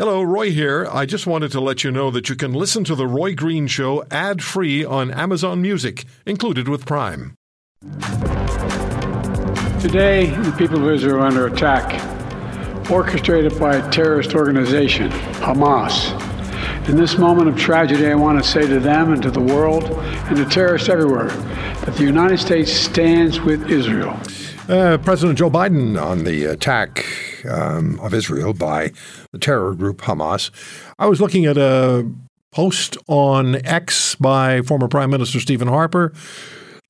Hello, Roy here. I just wanted to let you know that you can listen to The Roy Green Show ad free on Amazon Music, included with Prime. Today, the people of Israel are under attack, orchestrated by a terrorist organization, Hamas. In this moment of tragedy, I want to say to them and to the world and to terrorists everywhere that the United States stands with Israel. Uh, President Joe Biden on the attack um, of Israel by the terror group Hamas. I was looking at a post on X by former Prime Minister Stephen Harper.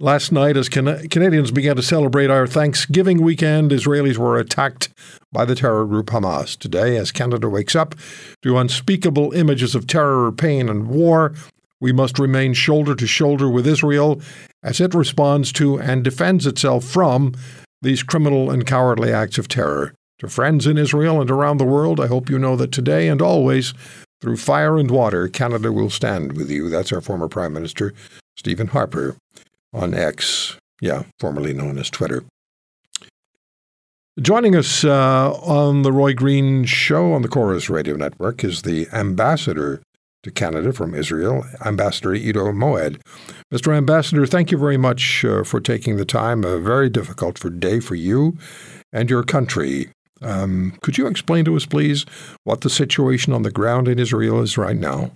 Last night, as Can- Canadians began to celebrate our Thanksgiving weekend, Israelis were attacked by the terror group Hamas. Today, as Canada wakes up to unspeakable images of terror, pain, and war, we must remain shoulder to shoulder with Israel as it responds to and defends itself from these criminal and cowardly acts of terror. To friends in Israel and around the world, I hope you know that today and always, through fire and water, Canada will stand with you. That's our former Prime Minister, Stephen Harper, on X, yeah, formerly known as Twitter. Joining us uh, on the Roy Green Show on the Corus Radio Network is the ambassador to Canada from Israel, Ambassador Iddo Moed. Mr. Ambassador, thank you very much uh, for taking the time. A very difficult for day for you and your country. Um, could you explain to us, please, what the situation on the ground in Israel is right now?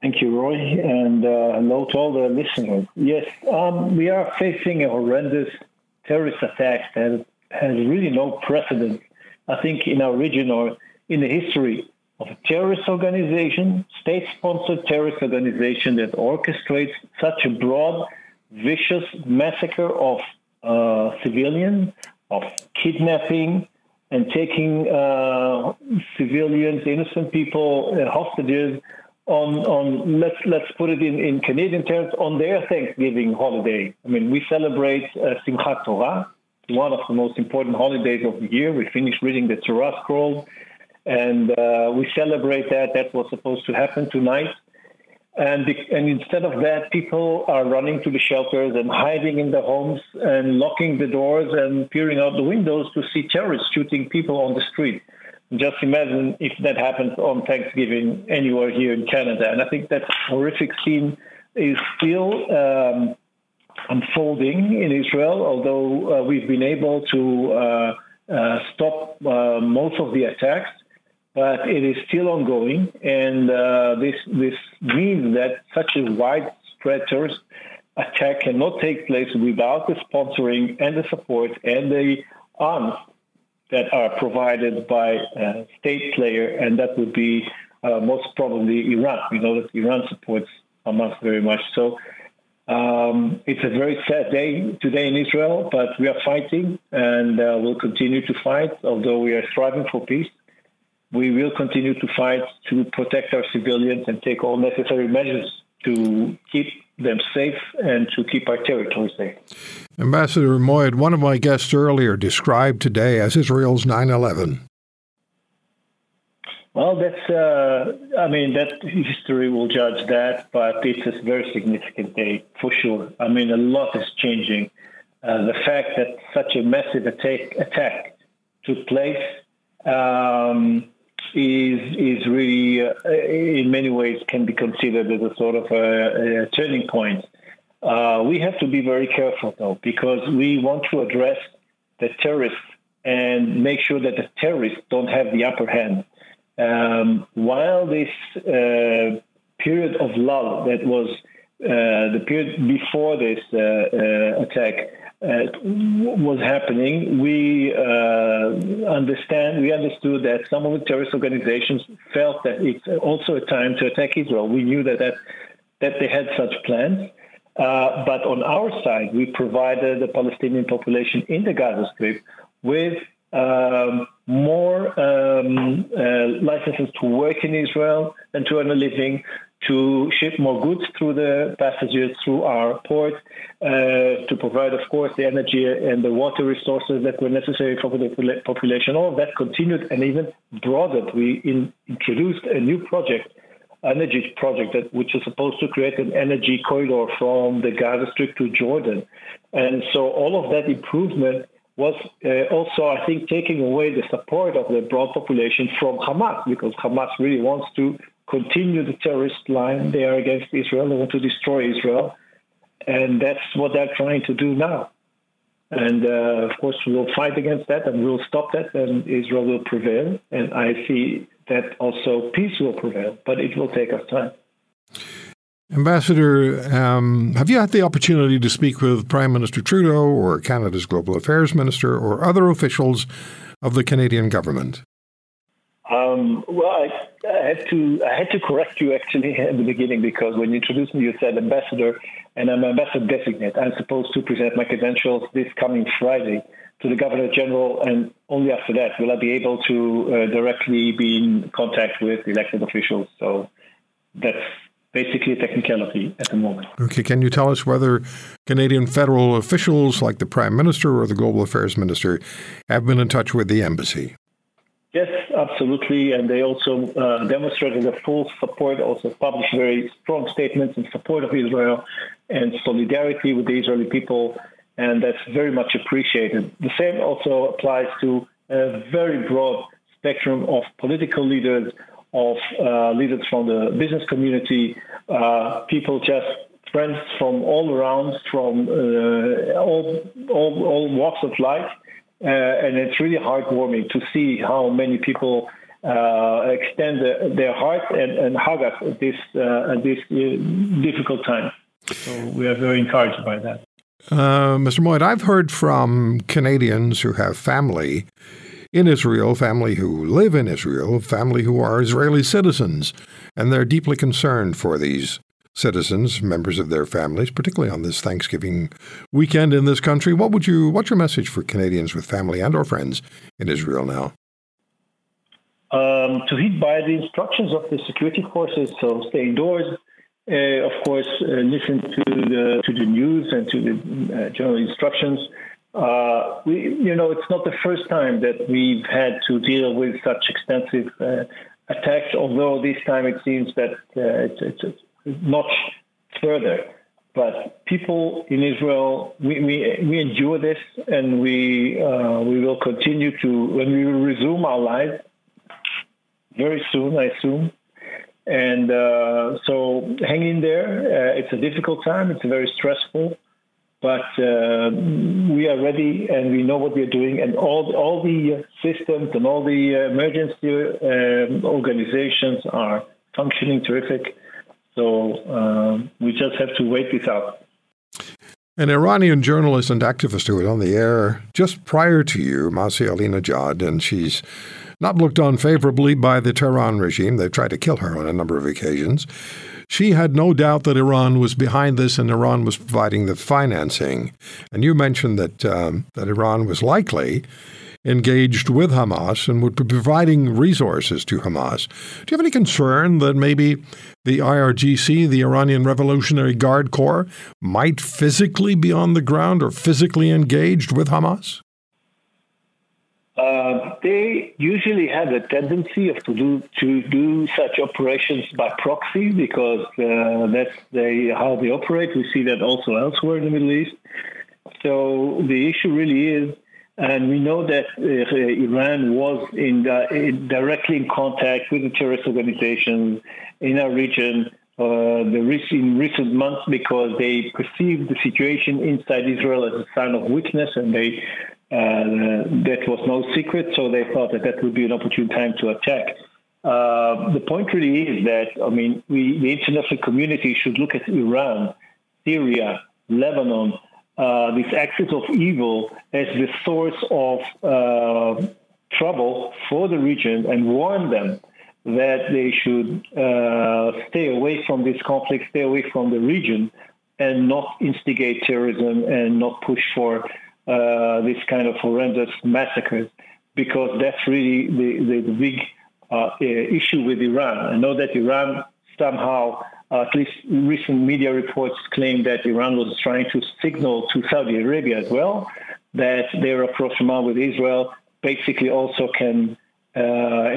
Thank you, Roy, and uh, hello to all the listeners. Yes, um, we are facing a horrendous terrorist attack that has really no precedent, I think, in our region or in the history of a terrorist organization, state sponsored terrorist organization that orchestrates such a broad, vicious massacre of uh, civilians, of kidnapping and taking uh, civilians, innocent people, uh, hostages on, on let's let's put it in, in Canadian terms on their Thanksgiving holiday. I mean, we celebrate uh, Simchat Torah, one of the most important holidays of the year. We finished reading the Torah scroll and uh, we celebrate that. That was supposed to happen tonight. And, the, and instead of that, people are running to the shelters and hiding in the homes and locking the doors and peering out the windows to see terrorists shooting people on the street. Just imagine if that happens on Thanksgiving anywhere here in Canada. And I think that horrific scene is still um, unfolding in Israel, although uh, we've been able to uh, uh, stop uh, most of the attacks but it is still ongoing, and uh, this this means that such a widespread terrorist attack cannot take place without the sponsoring and the support and the arms that are provided by a state player, and that would be uh, most probably Iran. We know that Iran supports Hamas very much. So um, it's a very sad day today in Israel, but we are fighting and uh, we'll continue to fight, although we are striving for peace we will continue to fight to protect our civilians and take all necessary measures to keep them safe and to keep our territory safe. Ambassador Moed, one of my guests earlier described today as Israel's 9 11. Well, that's, uh, I mean, that history will judge that, but it's a very significant day for sure. I mean, a lot is changing. Uh, the fact that such a massive attack, attack took place um, is is really uh, in many ways can be considered as a sort of a, a turning point. Uh, we have to be very careful though because we want to address the terrorists and make sure that the terrorists don't have the upper hand. Um, while this uh, period of lull that was uh, the period before this uh, uh, attack uh, was happening, we uh, understand, we understood that some of the terrorist organizations felt that it's also a time to attack Israel. We knew that that, that they had such plans. Uh, but on our side, we provided the Palestinian population in the Gaza Strip with um, more um, uh, licenses to work in Israel and to earn a living, to ship more goods through the passages through our port, uh, to provide, of course, the energy and the water resources that were necessary for the population. All of that continued and even broadened. We in, introduced a new project, energy project, that, which is supposed to create an energy corridor from the Gaza Strip to Jordan. And so all of that improvement was uh, also, I think, taking away the support of the broad population from Hamas because Hamas really wants to continue the terrorist line. They are against Israel. They want to destroy Israel. And that's what they're trying to do now. And uh, of course, we will fight against that and we'll stop that, and Israel will prevail. And I see that also peace will prevail, but it will take us time. Ambassador, um, have you had the opportunity to speak with Prime Minister Trudeau or Canada's Global Affairs Minister or other officials of the Canadian government? Um, well, I, I, had to I had to correct you actually at the beginning because when you introduced me, you said ambassador, and I'm ambassador designate. I'm supposed to present my credentials this coming Friday to the Governor General, and only after that will I be able to uh, directly be in contact with elected officials. So that's basically a technicality at the moment. Okay, can you tell us whether Canadian federal officials like the Prime Minister or the Global Affairs Minister have been in touch with the embassy? Yes, absolutely. And they also uh, demonstrated their full support, also published very strong statements in support of Israel and solidarity with the Israeli people. And that's very much appreciated. The same also applies to a very broad spectrum of political leaders, of uh, leaders from the business community, uh, people just friends from all around, from uh, all, all, all walks of life. Uh, and it's really heartwarming to see how many people uh, extend the, their heart and, and, hug us at this, uh, at this difficult time. So we are very encouraged by that. Mr. Moed, I've heard from Canadians who have family in Israel, family who live in Israel, family who are Israeli citizens, and they're deeply concerned for these citizens, members of their families, particularly on this Thanksgiving weekend in this country. What would you what's your message for Canadians with family and or friends in Israel now? Um, to heed by the instructions of the security forces, so stay indoors. Uh, of course, uh, listen to the to the news and to the uh, general instructions. Uh, we, you know, it's not the first time that we've had to deal with such extensive uh, attacks, although this time it seems that uh, it's, it's, it's much further. But people in Israel, we, we, we endure this, and we uh, we will continue to when we resume our lives very soon, I assume. And uh, so, hang in there. Uh, it's a difficult time. It's very stressful but uh, we are ready and we know what we are doing and all all the systems and all the emergency um, organizations are functioning terrific so um, we just have to wait this out an Iranian journalist and activist who was on the air just prior to you, Masih Alinejad, and she's not looked on favorably by the Tehran regime. They've tried to kill her on a number of occasions. She had no doubt that Iran was behind this and Iran was providing the financing. And you mentioned that, um, that Iran was likely engaged with Hamas and would be providing resources to Hamas. Do you have any concern that maybe the IRGC, the Iranian Revolutionary Guard Corps, might physically be on the ground or physically engaged with Hamas? Uh, they usually have a tendency of to do to do such operations by proxy because uh, that's they, how they operate. We see that also elsewhere in the Middle East. So the issue really is, and we know that uh, Iran was in, in, directly in contact with the terrorist organizations in our region. Uh, the in recent months because they perceived the situation inside Israel as a sign of weakness and they uh, that was no secret, so they thought that that would be an opportune time to attack. Uh, the point really is that, I mean, we, the international community should look at Iran, Syria, Lebanon, uh, these axis of evil as the source of uh, trouble for the region and warn them that they should uh, stay away from this conflict, stay away from the region, and not instigate terrorism and not push for uh, this kind of horrendous massacres because that's really the, the, the big uh, issue with Iran. I know that Iran somehow, at least recent media reports claim that Iran was trying to signal to Saudi Arabia as well that their approachment with Israel basically also can uh,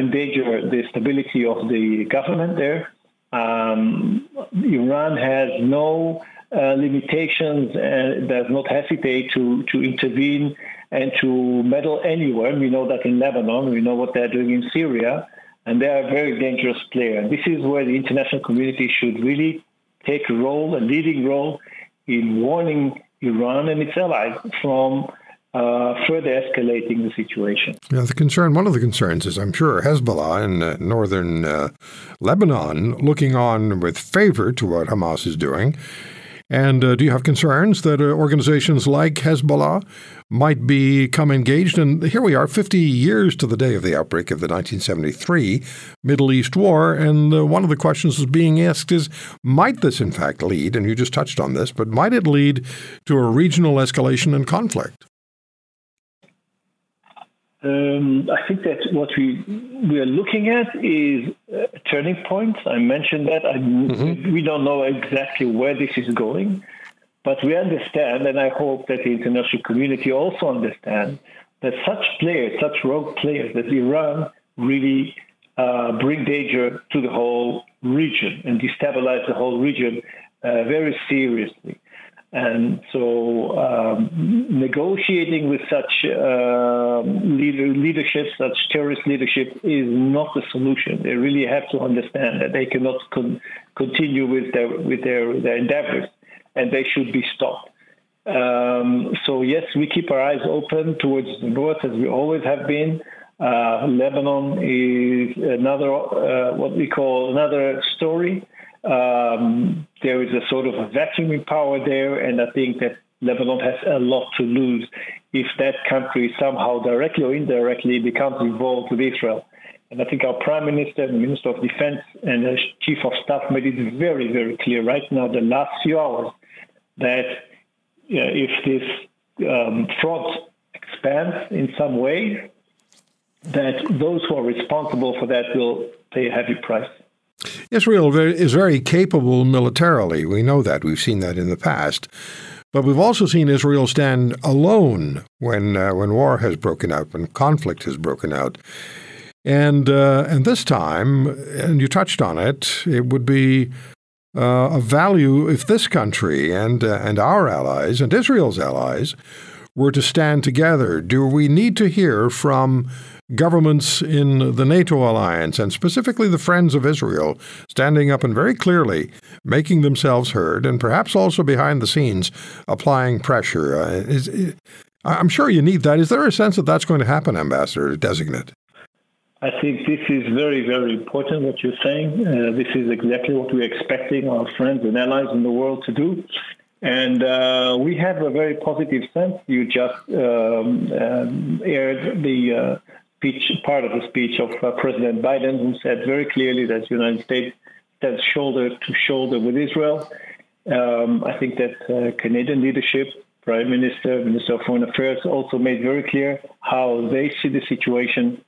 endanger the stability of the government there. Um, Iran has no uh, limitations and does not hesitate to, to intervene and to meddle anywhere. We know that in Lebanon, we know what they're doing in Syria, and they are a very dangerous player. This is where the international community should really take a role, a leading role, in warning Iran and its allies from uh, further escalating the situation. Yeah, the concern, one of the concerns is, I'm sure, Hezbollah in uh, northern uh, Lebanon looking on with favor to what Hamas is doing. And uh, do you have concerns that uh, organizations like Hezbollah might become engaged? And here we are, 50 years to the day of the outbreak of the 1973 Middle East War. And uh, one of the questions that's being asked is might this, in fact, lead, and you just touched on this, but might it lead to a regional escalation and conflict? Um, I think that what we we are looking at is a turning point. I mentioned that. I, mm-hmm. We don't know exactly where this is going, but we understand, and I hope that the international community also understands that such players, such rogue players, that Iran really uh, bring danger to the whole region and destabilize the whole region uh, very seriously. And so, um, negotiating with such uh, leader, leadership, such terrorist leadership, is not the solution. They really have to understand that they cannot con- continue with their with their, their endeavors, and they should be stopped. Um, so, yes, we keep our eyes open towards the north, as we always have been. Uh, Lebanon is another uh, what we call another story. Um, there is a sort of a vacuuming power there, and I think that Lebanon has a lot to lose if that country somehow directly or indirectly becomes involved with Israel. And I think our Prime Minister, the Minister of Defense, and the Chief of Staff made it very, very clear right now, the last few hours, that if this um, front expands in some way, that those who are responsible for that will pay a heavy price. Israel is very capable militarily. We know that. We've seen that in the past. But we've also seen Israel stand alone when uh, when war has broken out, when conflict has broken out. And uh, and this time, and you touched on it, it would be uh, of value if this country and uh, and our allies and Israel's allies were to stand together. Do we need to hear from governments in the NATO alliance, and specifically the Friends of Israel, standing up and very clearly making themselves heard, and perhaps also behind the scenes applying pressure. Uh, is, I'm sure you need that. Is there a sense that that's going to happen, Ambassador Designate? I think this is very, very important what you're saying. Uh, this is exactly what we're expecting our friends and allies in the world to do. And uh, we have a very positive sense. You just um, um, aired the uh, speech, part of the speech of uh, President Biden, who said very clearly that the United States stands shoulder to shoulder with Israel. Um, I think that uh, Canadian leadership, Prime Minister, Minister of Foreign Affairs, also made very clear how they see the situation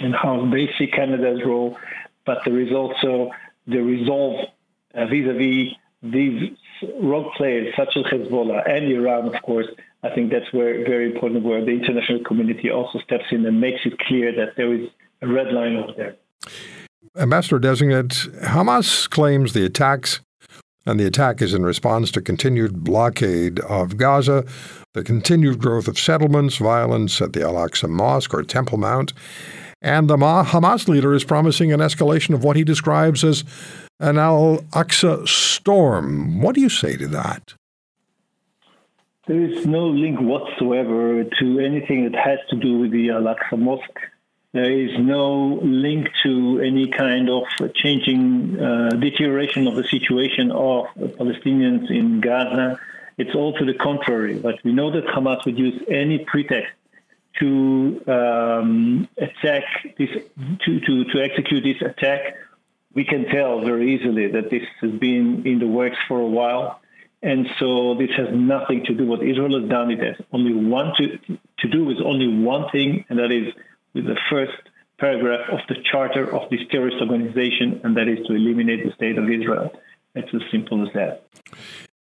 and how they see Canada's role. But there is also the resolve uh, vis-a-vis these rogue players such as Hezbollah and Iran, of course, I think that's where very important where the international community also steps in and makes it clear that there is a red line over there. Ambassador designate, Hamas claims the attacks and the attack is in response to continued blockade of Gaza, the continued growth of settlements, violence at the Al Aqsa Mosque or Temple Mount, and the Hamas leader is promising an escalation of what he describes as an Al Aqsa storm. What do you say to that? There is no link whatsoever to anything that has to do with the Al Aqsa Mosque. There is no link to any kind of changing uh, deterioration of the situation of Palestinians in Gaza. It's all to the contrary. But we know that Hamas would use any pretext to um, attack this, to, to, to execute this attack. We can tell very easily that this has been in the works for a while. And so this has nothing to do with what Israel has done. It has only one to, to do with only one thing, and that is with the first paragraph of the charter of this terrorist organization, and that is to eliminate the state of Israel. It's as simple as that.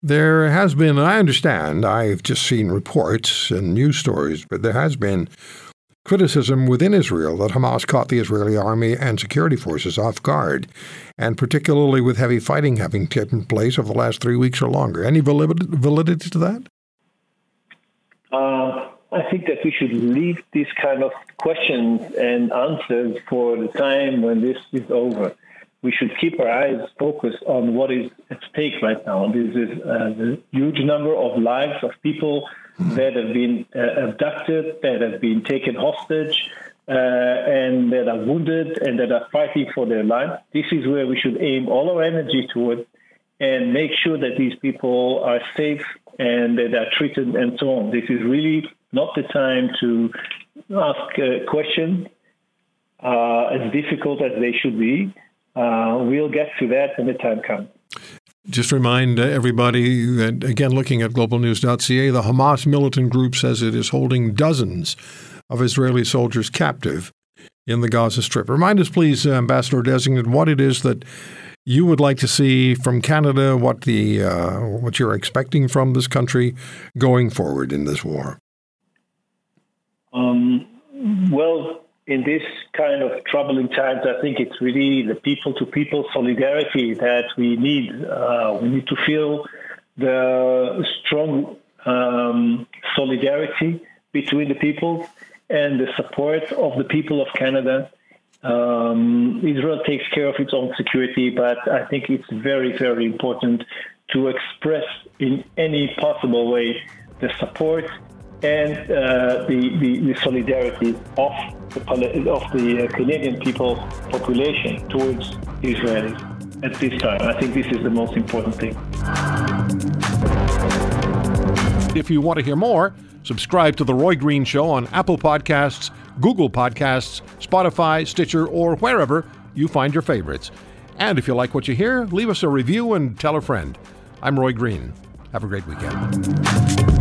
There has been, I understand, I've just seen reports and news stories, but there has been criticism within Israel that Hamas caught the Israeli army and security forces off guard, and particularly with heavy fighting having taken place over the last three weeks or longer. Any validity to that? Uh, I think that we should leave these kind of questions and answers for the time when this is over. We should keep our eyes focused on what is at stake right now. This is a huge number of lives of people that have been uh, abducted, that have been taken hostage, uh, and that are wounded and that are fighting for their life. This is where we should aim all our energy toward and make sure that these people are safe and that they are treated and so on. This is really not the time to ask uh, as difficult as they should be. Uh, we'll get to that when the time comes. Just remind everybody that, again, looking at globalnews.ca, the Hamas militant group says it is holding dozens of Israeli soldiers captive in the Gaza Strip. Remind us, please, Ambassador Designate, what it is that you would like to see from Canada, what the uh, what you're expecting from this country going forward in this war. Um, in this kind of troubling times, I think it's really the people-to-people solidarity that we need. Uh, we need to feel the strong um, solidarity between the people and the support of the people of Canada. Um, Israel takes care of its own security, but I think it's very, very important to express in any possible way the support and uh, the, the, the, solidarity of the, of the Canadian people population towards Israelis at this time. I think this is the most important thing. If you want to hear more, subscribe to The Roy Green Show on Apple Podcasts, Google Podcasts, Spotify, Stitcher, or wherever you find your favorites. And if you like what you hear, leave us a review and tell a friend. I'm Roy Green. Have a great weekend.